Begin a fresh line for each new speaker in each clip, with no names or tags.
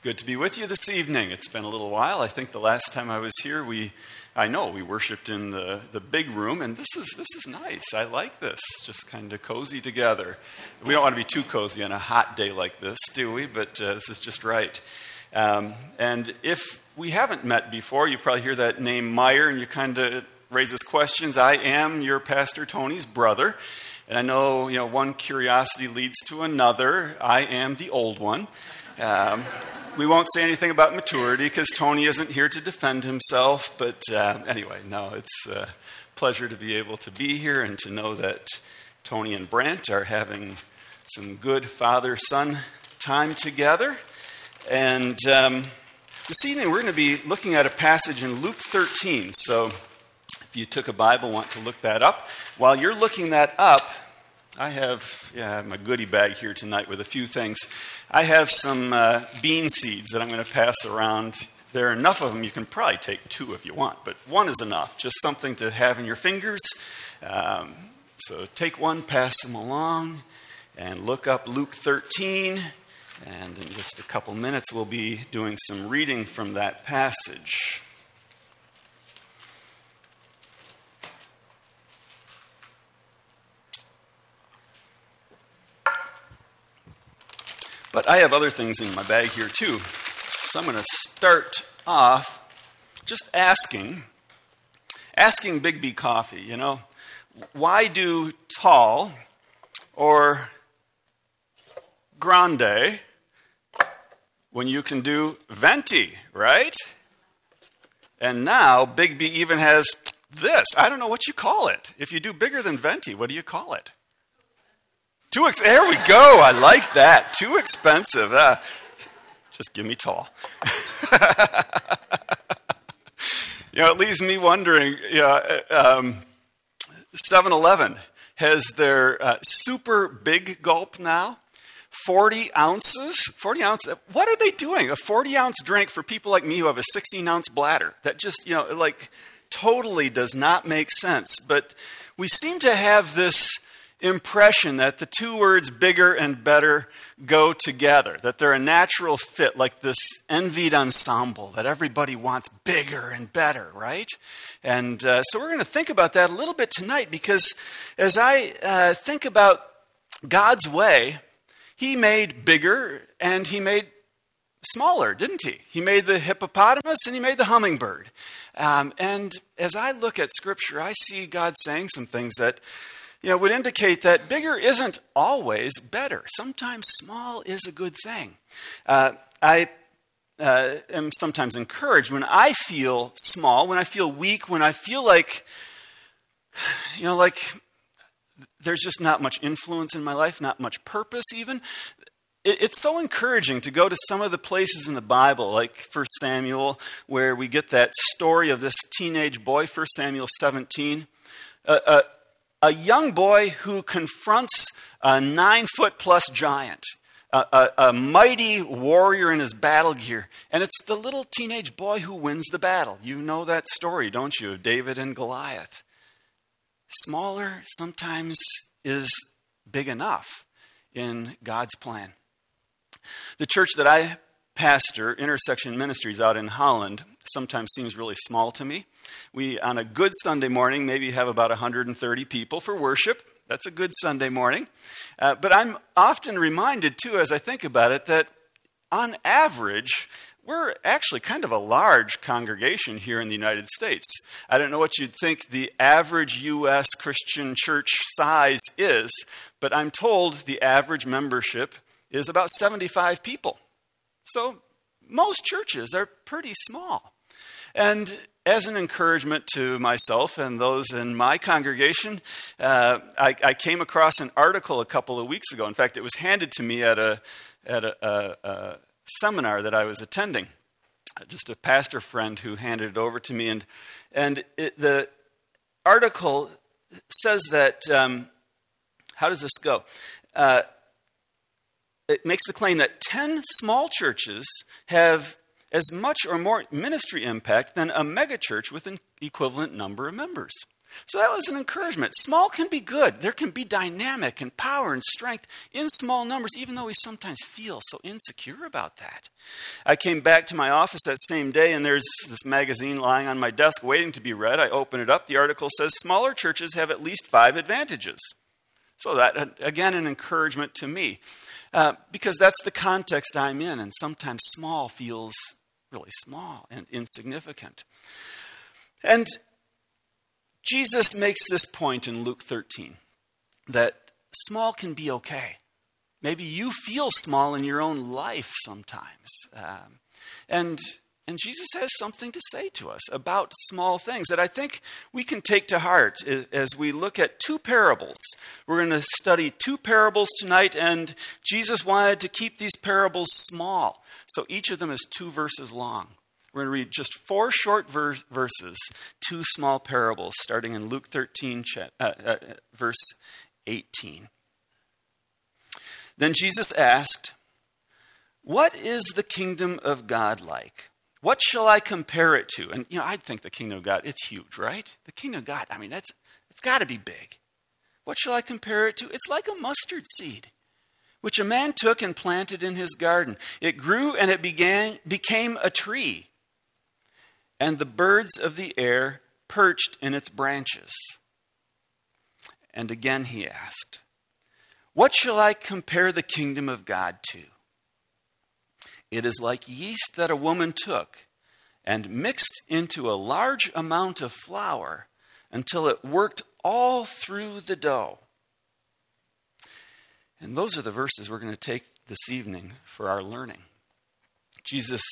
It's good to be with you this evening. It's been a little while. I think the last time I was here, we, I know we worshiped in the, the big room, and this is, this is nice. I like this, just kind of cozy together. We don't want to be too cozy on a hot day like this, do we? But uh, this is just right. Um, and if we haven't met before, you probably hear that name Meyer, and you kind of raises questions. I am your pastor Tony's brother. And I know, you know, one curiosity leads to another. I am the old one. Um, we won't say anything about maturity because Tony isn't here to defend himself. But uh, anyway, no, it's a pleasure to be able to be here and to know that Tony and Brant are having some good father son time together. And um, this evening we're going to be looking at a passage in Luke 13. So if you took a Bible, want to look that up. While you're looking that up, I have yeah, my goodie bag here tonight with a few things. I have some uh, bean seeds that I'm going to pass around. There are enough of them, you can probably take two if you want, but one is enough. Just something to have in your fingers. Um, so take one, pass them along, and look up Luke 13. And in just a couple minutes, we'll be doing some reading from that passage. But I have other things in my bag here too. So I'm going to start off just asking, asking Biggby Coffee, you know, why do tall or grande when you can do venti, right? And now Biggby even has this. I don't know what you call it. If you do bigger than venti, what do you call it? Too ex- there we go. I like that. Too expensive. Uh, just give me tall. you know, it leaves me wondering. You know, um, 7-Eleven has their uh, super big gulp now. 40 ounces 40 ounces what are they doing a 40 ounce drink for people like me who have a 16 ounce bladder that just you know like totally does not make sense but we seem to have this impression that the two words bigger and better go together, that they're a natural fit, like this envied ensemble, that everybody wants bigger and better, right? And uh, so we're going to think about that a little bit tonight because as I uh, think about God's way, He made bigger and He made smaller, didn't He? He made the hippopotamus and He made the hummingbird. Um, and as I look at Scripture, I see God saying some things that you know, would indicate that bigger isn't always better. Sometimes small is a good thing. Uh, I uh, am sometimes encouraged when I feel small, when I feel weak, when I feel like, you know, like there's just not much influence in my life, not much purpose even. it's so encouraging to go to some of the places in the Bible, like 1 Samuel, where we get that story of this teenage boy, 1 Samuel 17. Uh, uh a young boy who confronts a nine foot plus giant, a, a, a, mighty warrior in his battle gear. And it's the little teenage boy who wins the battle. You know that story, don't you, of David and Goliath? Smaller sometimes is big enough in God's plan. The church that I pastor, Intersection Ministries out in Holland, sometimes seems really small to me. We, on a good Sunday morning, maybe have about 130 people for worship. That's a good Sunday morning. Uh, but I'm often reminded, too, as I think about it, that on average, we're actually kind of a large congregation here in the United States. I don't know what you'd think the average U.S. Christian church size is, but I'm told the average membership is about 75 people. So most churches are pretty small. And as an encouragement to myself and those in my congregation, uh, I, I, came across an article a couple of weeks ago. In fact, it was handed to me at a, at a, a, a seminar that I was attending. Just a pastor friend who handed it over to me. And, and it, the article says that, um, how does this go? Uh, it makes the claim that 10 small churches have as much or more ministry impact than a megachurch with an equivalent number of members. So that was an encouragement. Small can be good. There can be dynamic and power and strength in small numbers, even though we sometimes feel so insecure about that. I came back to my office that same day, and there's this magazine lying on my desk waiting to be read. I open it up. The article says smaller churches have at least five advantages. So, that, again, an encouragement to me. Uh, because that's the context I'm in, and sometimes small feels really small and insignificant. And Jesus makes this point in Luke 13 that small can be okay. Maybe you feel small in your own life sometimes. Um, and, and Jesus has something to say to us about small things that I think we can take to heart as we look at two parables. We're going to study two parables tonight, and Jesus wanted to keep these parables small. So each of them is two verses long. We're going to read just four short ver- verses, two small parables, starting in Luke 13, uh, uh, verse 18. Then Jesus asked, What is the kingdom of God like? What shall I compare it to? And, you know, I'd think the kingdom of God, it's huge, right? The kingdom of God, I mean, that's, it's got to be big. What shall I compare it to? It's like a mustard seed which a man took and planted in his garden. It grew and it began, became a tree and the birds of the air perched in its branches. And again he asked, What shall I compare the kingdom of God to? It is like yeast that a woman took and mixed into a large amount of flour until it worked all through the dough. And those are the verses we're going to take this evening for our learning. Jesus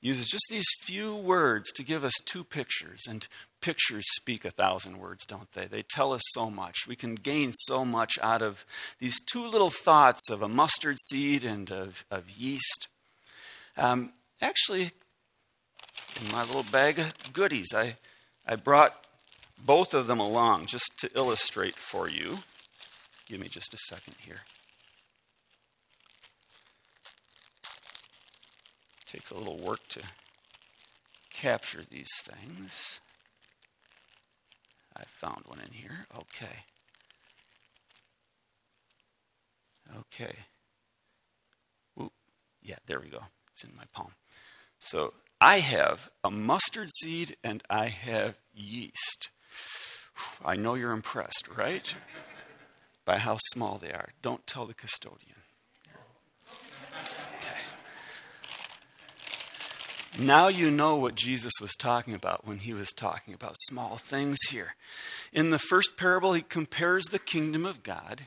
uses just these few words to give us two pictures. And pictures speak a thousand words, don't they? They tell us so much. We can gain so much out of these two little thoughts of a mustard seed and of, of yeast. Um, actually, in my little bag of goodies, I, I brought both of them along just to illustrate for you. Give me just a second here. Takes a little work to capture these things. I found one in here. Okay. Okay. Ooh, yeah, there we go. It's in my palm. So I have a mustard seed and I have yeast. I know you're impressed, right? By how small they are. Don't tell the custodian. Now you know what Jesus was talking about when he was talking about small things here. In the first parable, he compares the kingdom of God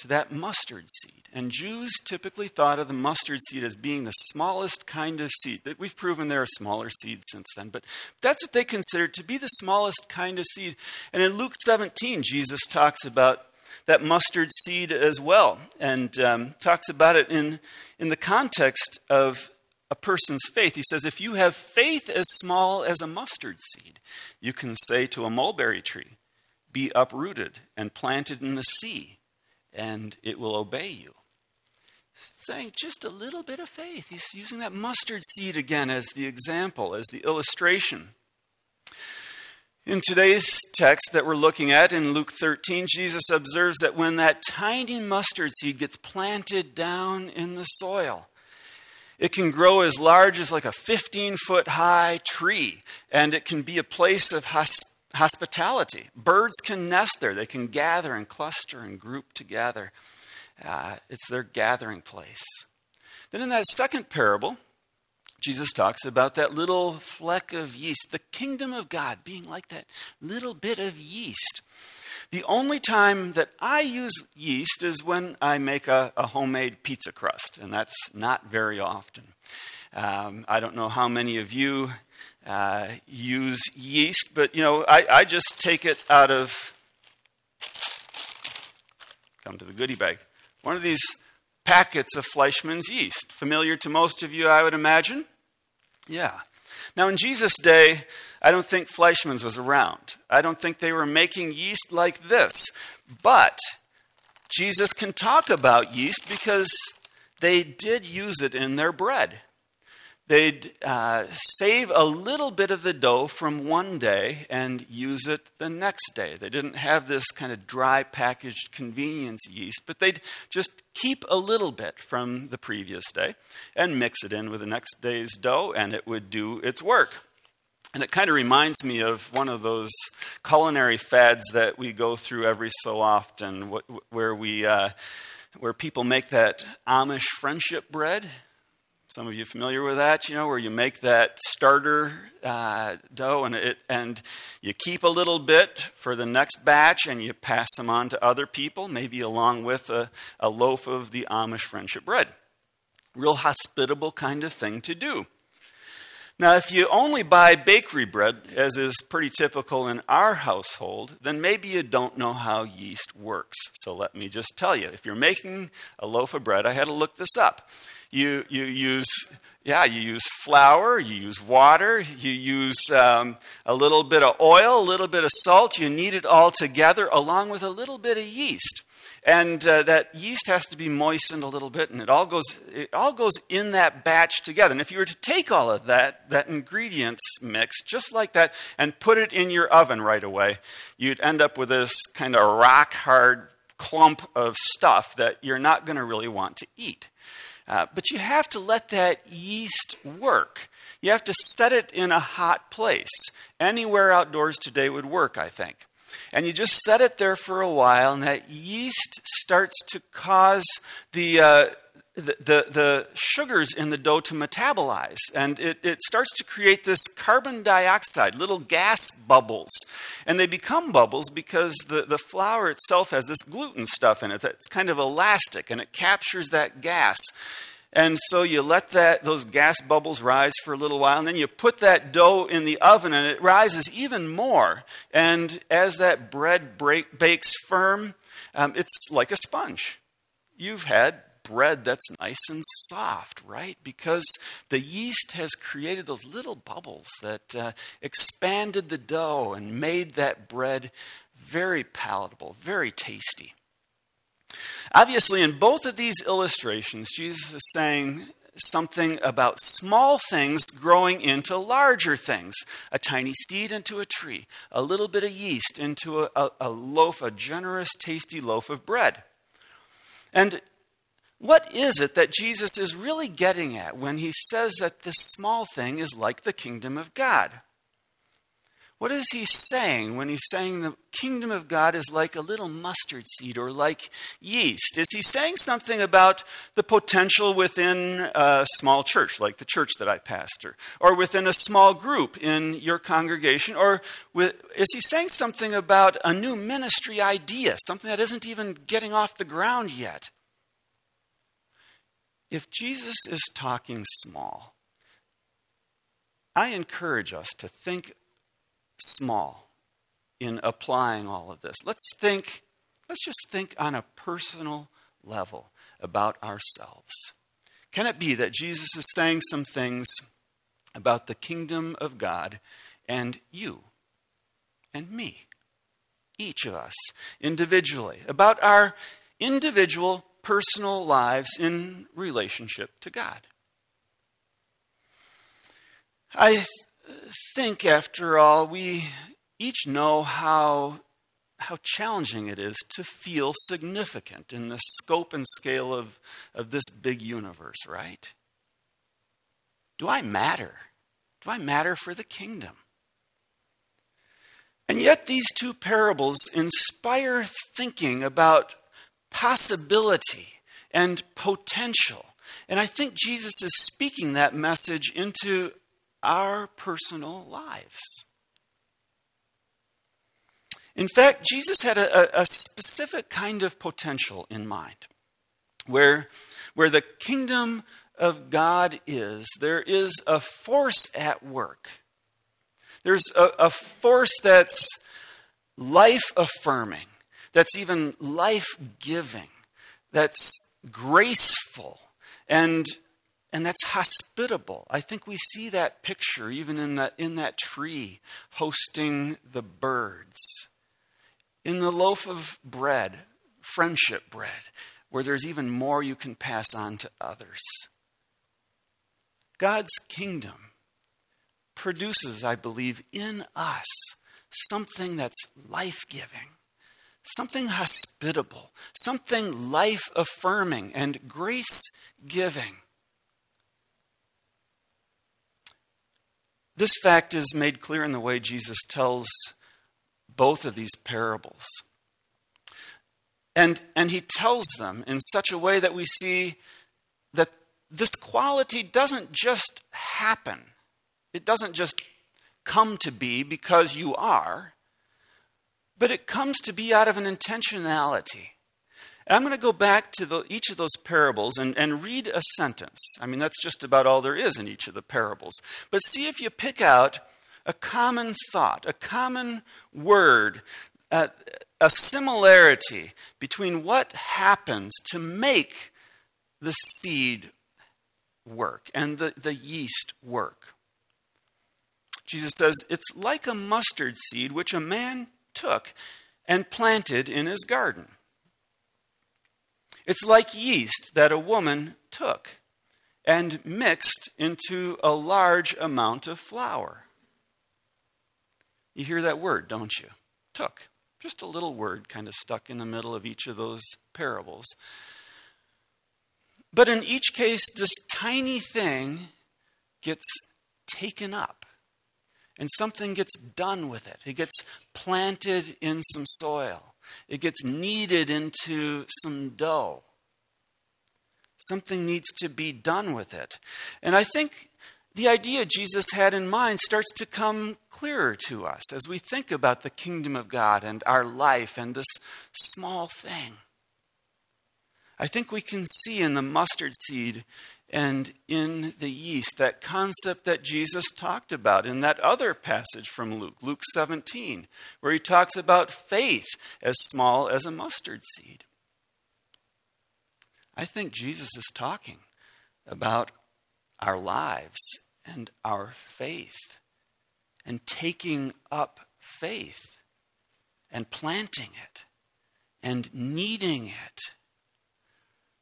to that mustard seed. And Jews typically thought of the mustard seed as being the smallest kind of seed. That we've proven there are smaller seeds since then, but that's what they considered to be the smallest kind of seed. And in Luke 17, Jesus talks about that mustard seed as well, and um, talks about it in, in the context of a person's faith. He says, if you have faith as small as a mustard seed, you can say to a mulberry tree, be uprooted and planted in the sea, and it will obey you. Saying just a little bit of faith. He's using that mustard seed again as the example, as the illustration. In today's text that we're looking at in Luke 13, Jesus observes that when that tiny mustard seed gets planted down in the soil, it can grow as large as like a 15 foot high tree, and it can be a place of hosp- hospitality. Birds can nest there, they can gather and cluster and group together. Uh, it's their gathering place. Then in that second parable, Jesus talks about that little fleck of yeast, the kingdom of God being like that little bit of yeast. The only time that I use yeast is when I make a, a homemade pizza crust, and that's not very often. Um, I don't know how many of you uh, use yeast, but you know, I, I just take it out of, come to the goodie bag, one of these packets of Fleischmann's yeast. Familiar to most of you, I would imagine? Yeah. Now, in Jesus' day, I don't think Fleischmann's was around. I don't think they were making yeast like this. But Jesus can talk about yeast because they did use it in their bread. They'd uh, save a little bit of the dough from one day and use it the next day. They didn't have this kind of dry packaged convenience yeast, but they'd just keep a little bit from the previous day and mix it in with the next day's dough, and it would do its work. And it kind of reminds me of one of those culinary fads that we go through every so often, where we, uh, where people make that Amish friendship bread. Some of you familiar with that, you know, where you make that starter uh, dough and it and you keep a little bit for the next batch and you pass them on to other people, maybe along with a, a loaf of the Amish friendship bread. Real hospitable kind of thing to do. Now, if you only buy bakery bread, as is pretty typical in our household, then maybe you don't know how yeast works. So let me just tell you. If you're making a loaf of bread, I had to look this up. You, you use, yeah, you use flour, you use water, you use um, a little bit of oil, a little bit of salt. You knead it all together along with a little bit of yeast. And uh, that yeast has to be moistened a little bit, and it all goes it all goes in that batch together. And if you were to take all of that that ingredients mix just like that and put it in your oven right away, you'd end up with this kind of rock hard clump of stuff that you're not going to really want to eat. Uh, but you have to let that yeast work. You have to set it in a hot place. Anywhere outdoors today would work, I think. And you just set it there for a while, and that yeast starts to cause the, uh, the, the, sugars in the dough to metabolize. And it, it starts to create this carbon dioxide, little gas bubbles. And they become bubbles because the, the flour itself has this gluten stuff in it that's kind of elastic, and it captures that gas. And so you let that, those gas bubbles rise for a little while, and then you put that dough in the oven, and it rises even more. And as that bread break, bakes firm, um, it's like a sponge. You've had bread that's nice and soft, right? Because the yeast has created those little bubbles that uh, expanded the dough and made that bread very palatable, very tasty. Obviously, in both of these illustrations, Jesus is saying something about small things growing into larger things a tiny seed into a tree, a little bit of yeast into a, a, a loaf, a generous, tasty loaf of bread. And what is it that Jesus is really getting at when he says that this small thing is like the kingdom of God? What is he saying when he's saying the kingdom of God is like a little mustard seed or like yeast? Is he saying something about the potential within a small church, like the church that I pastor, or within a small group in your congregation? Or is he saying something about a new ministry idea, something that isn't even getting off the ground yet? If Jesus is talking small, I encourage us to think small in applying all of this. Let's think, let's just think on a personal level about ourselves. Can it be that Jesus is saying some things about the kingdom of God and you and me, each of us individually, about our individual personal lives in relationship to God? I think, after all, we each know how, how challenging it is to feel significant in the scope and scale of, of this big universe, right? Do I matter? Do I matter for the kingdom? And yet, these two parables inspire thinking about possibility and potential. And I think Jesus is speaking that message into our personal lives. In fact, Jesus had a, a, specific kind of potential in mind. Where, where the kingdom of God is, there is a force at work. There's a, a force that's life affirming, that's even life giving, that's graceful, and and that's hospitable. I think we see that picture even in that, in that tree hosting the birds. In the loaf of bread, friendship bread, where there's even more you can pass on to others. God's kingdom produces, I believe, in us something that's life giving, something hospitable, something life affirming and grace giving. This fact is made clear in the way Jesus tells both of these parables. And, and he tells them in such a way that we see that this quality doesn't just happen. It doesn't just come to be because you are, but it comes to be out of an intentionality. And I'm going to go back to the, each of those parables and, and read a sentence. I mean, that's just about all there is in each of the parables. But see if you pick out a common thought, a common word, uh, a similarity between what happens to make the seed work and the, the yeast work. Jesus says, It's like a mustard seed which a man took and planted in his garden. It's like yeast that a woman took and mixed into a large amount of flour. You hear that word, don't you? Took. Just a little word kind of stuck in the middle of each of those parables. But in each case, this tiny thing gets taken up and something gets done with it. It gets planted in some soil, it gets kneaded into some dough. Something needs to be done with it. And I think the idea Jesus had in mind starts to come clearer to us as we think about the kingdom of God and our life and this small thing. I think we can see in the mustard seed and in the yeast that concept that Jesus talked about in that other passage from Luke, Luke 17, where he talks about faith as small as a mustard seed. I think Jesus is talking about our lives and our faith and taking up faith and planting it and kneading it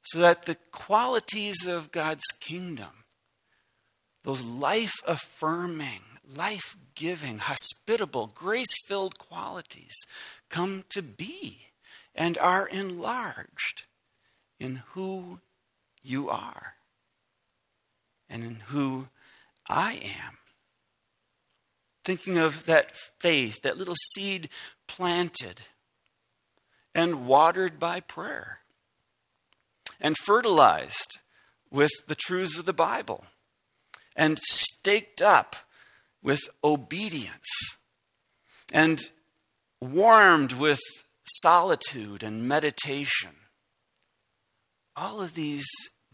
so that the qualities of God's kingdom, those life affirming, life giving, hospitable, grace filled qualities, come to be and are enlarged in who you are and in who I am. Thinking of that faith, that little seed planted and watered by prayer and fertilized with the truths of the Bible and staked up with obedience and warmed with solitude and meditation. All of these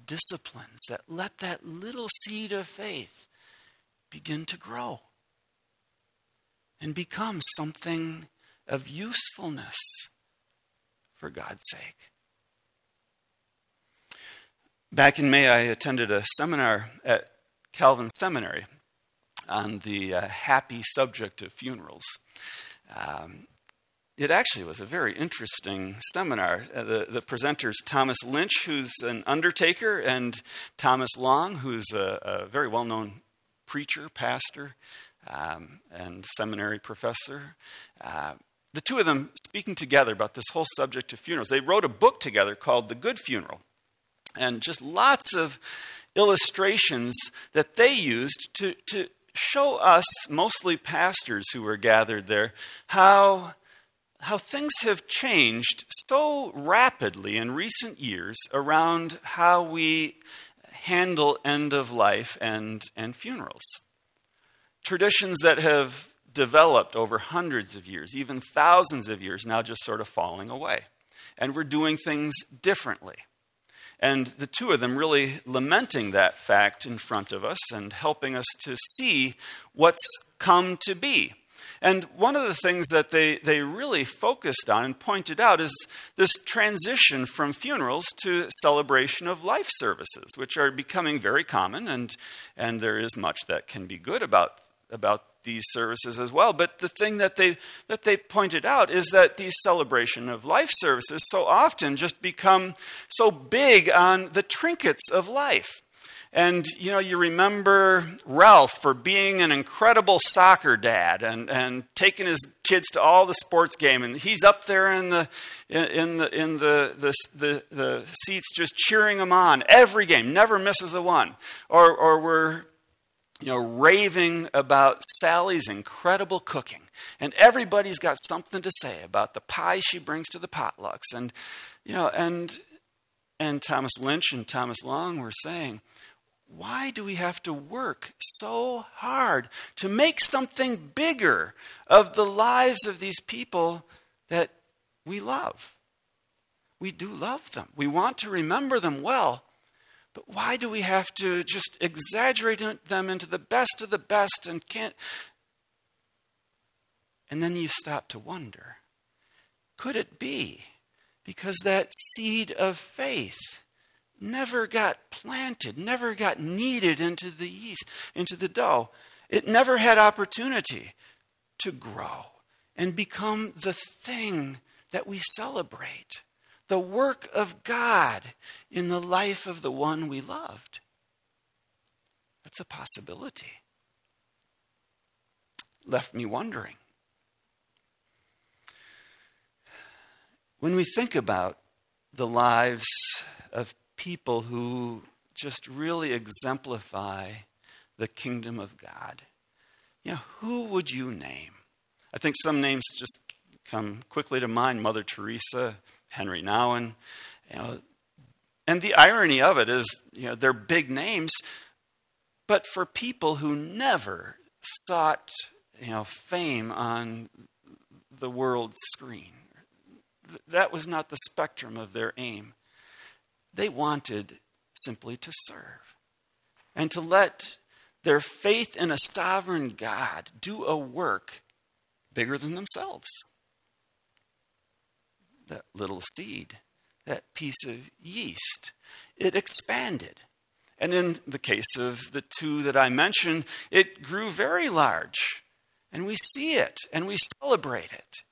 disciplines that let that little seed of faith begin to grow and become something of usefulness for God's sake. Back in May, I attended a seminar at Calvin Seminary on the uh, happy subject of funerals. Um, it actually was a very interesting seminar. Uh, the, the presenters, Thomas Lynch, who's an undertaker, and Thomas Long, who's a, a very well known preacher, pastor, um, and seminary professor. Uh, the two of them speaking together about this whole subject of funerals. They wrote a book together called The Good Funeral and just lots of illustrations that they used to, to show us, mostly pastors who were gathered there, how, how things have changed so rapidly in recent years around how we handle end of life and, and funerals. Traditions that have developed over hundreds of years, even thousands of years, now just sort of falling away. And we're doing things differently. And the two of them really lamenting that fact in front of us and helping us to see what's come to be. And one of the things that they, they really focused on and pointed out is this transition from funerals to celebration of life services, which are becoming very common, and, and there is much that can be good about, about these services as well. But the thing that they, that they pointed out is that these celebration of life services so often just become so big on the trinkets of life. And, you know, you remember Ralph for being an incredible soccer dad and, and taking his kids to all the sports game. And he's up there in the, in the, in the, the, the, the seats just cheering them on every game, never misses a one. Or, or we're, you know, raving about Sally's incredible cooking. And everybody's got something to say about the pie she brings to the potlucks. And, you know, and, and Thomas Lynch and Thomas Long were saying, why do we have to work so hard to make something bigger of the lives of these people that we love? We do love them. We want to remember them well. But why do we have to just exaggerate them into the best of the best and can't? And then you stop to wonder could it be because that seed of faith never got planted, never got kneaded into the yeast, into the dough. It never had opportunity to grow and become the thing that we celebrate the work of God in the life of the one we loved. That's a possibility. Left me wondering. When we think about the lives of people who just really exemplify the kingdom of God. You know, who would you name? I think some names just come quickly to mind Mother Teresa, Henri Nouwen. You know, and the irony of it is, you know, they're big names, but for people who never sought, you know, fame on the world screen. That was not the spectrum of their aim. They wanted simply to serve and to let their faith in a sovereign God do a work bigger than themselves. That little seed, that piece of yeast, it expanded. And in the case of the two that I mentioned, it grew very large. And we see it and we celebrate it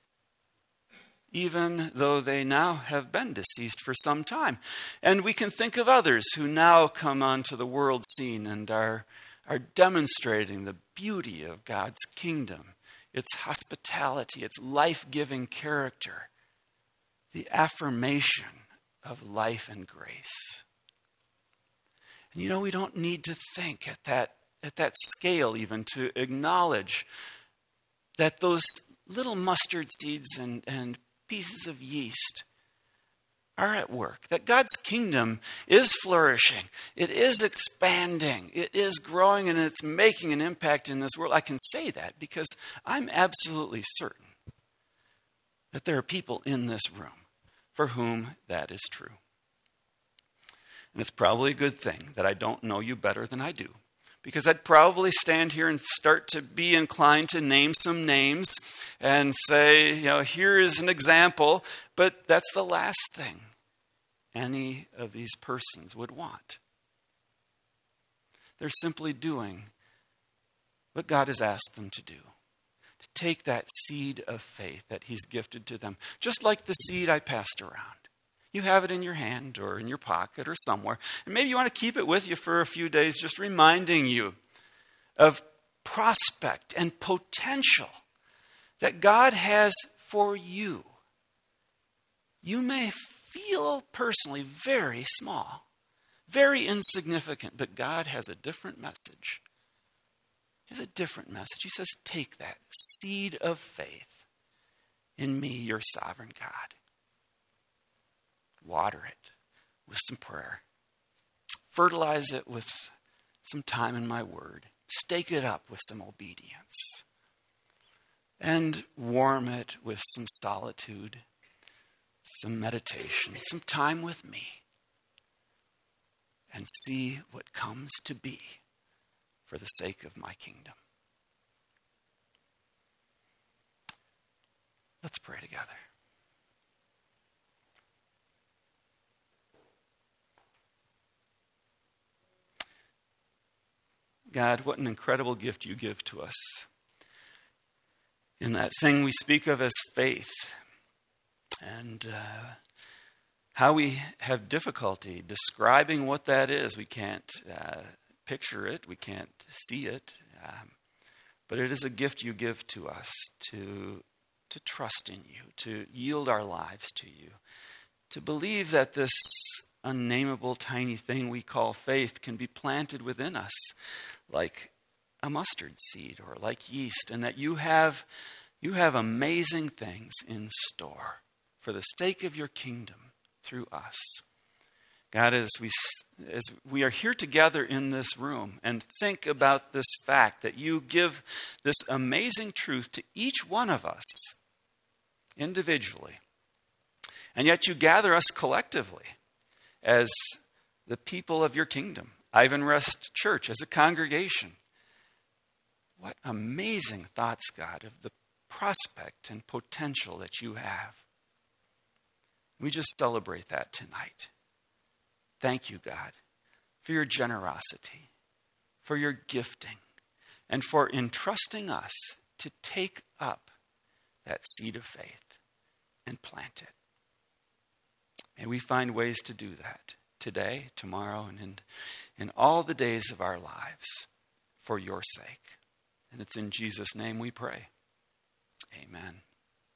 even though they now have been deceased for some time. And we can think of others who now come onto the world scene and are, are demonstrating the beauty of God's kingdom, its hospitality, its life giving character, the affirmation of life and grace. And you know, we don't need to think at that, at that scale even to acknowledge that those little mustard seeds and, and pieces of yeast are at work, that God's kingdom is flourishing, it is expanding, it is growing, and it's making an impact in this world. I can say that because I'm absolutely certain that there are people in this room for whom that is true. And it's probably a good thing that I don't know you better than I do because I'd probably stand here and start to be inclined to name some names and say, you know, here is an example, but that's the last thing any of these persons would want. They're simply doing what God has asked them to do. Take that seed of faith that He's gifted to them, just like the seed I passed around. You have it in your hand or in your pocket or somewhere. And maybe you want to keep it with you for a few days, just reminding you of prospect and potential that God has for you. You may feel personally very small, very insignificant, but God has a different message. Has a different message. He says, Take that seed of faith in me, your sovereign God. Water it with some prayer, fertilize it with some time in my word, stake it up with some obedience, and warm it with some solitude, some meditation, some time with me, and see what comes to be for the sake of my kingdom. Let's pray together. God, what an incredible gift you give to us. In that thing we speak of as faith. And uh, how we have difficulty describing what that is. We can't uh, picture it, we can't see it. Um, but it is a gift you give to us to, to trust in you, to yield our lives to you, to believe that this unnameable tiny thing we call faith can be planted within us like a mustard seed or like yeast, and that you have, you have amazing things in store for the sake of your kingdom through us. God, as we, as we are here together in this room and think about this fact that you give this amazing truth to each one of us individually, and yet you gather us collectively as the people of your kingdom, Ivanrest Church, as a congregation. What amazing thoughts, God, of the prospect and potential that you have. We just celebrate that tonight. Thank you, God, for your generosity, for your gifting, and for entrusting us to take up that seed of faith and plant it. May we find ways to do that today, tomorrow, and in, in all the days of our lives for your sake. And it's in Jesus' name we pray. Amen.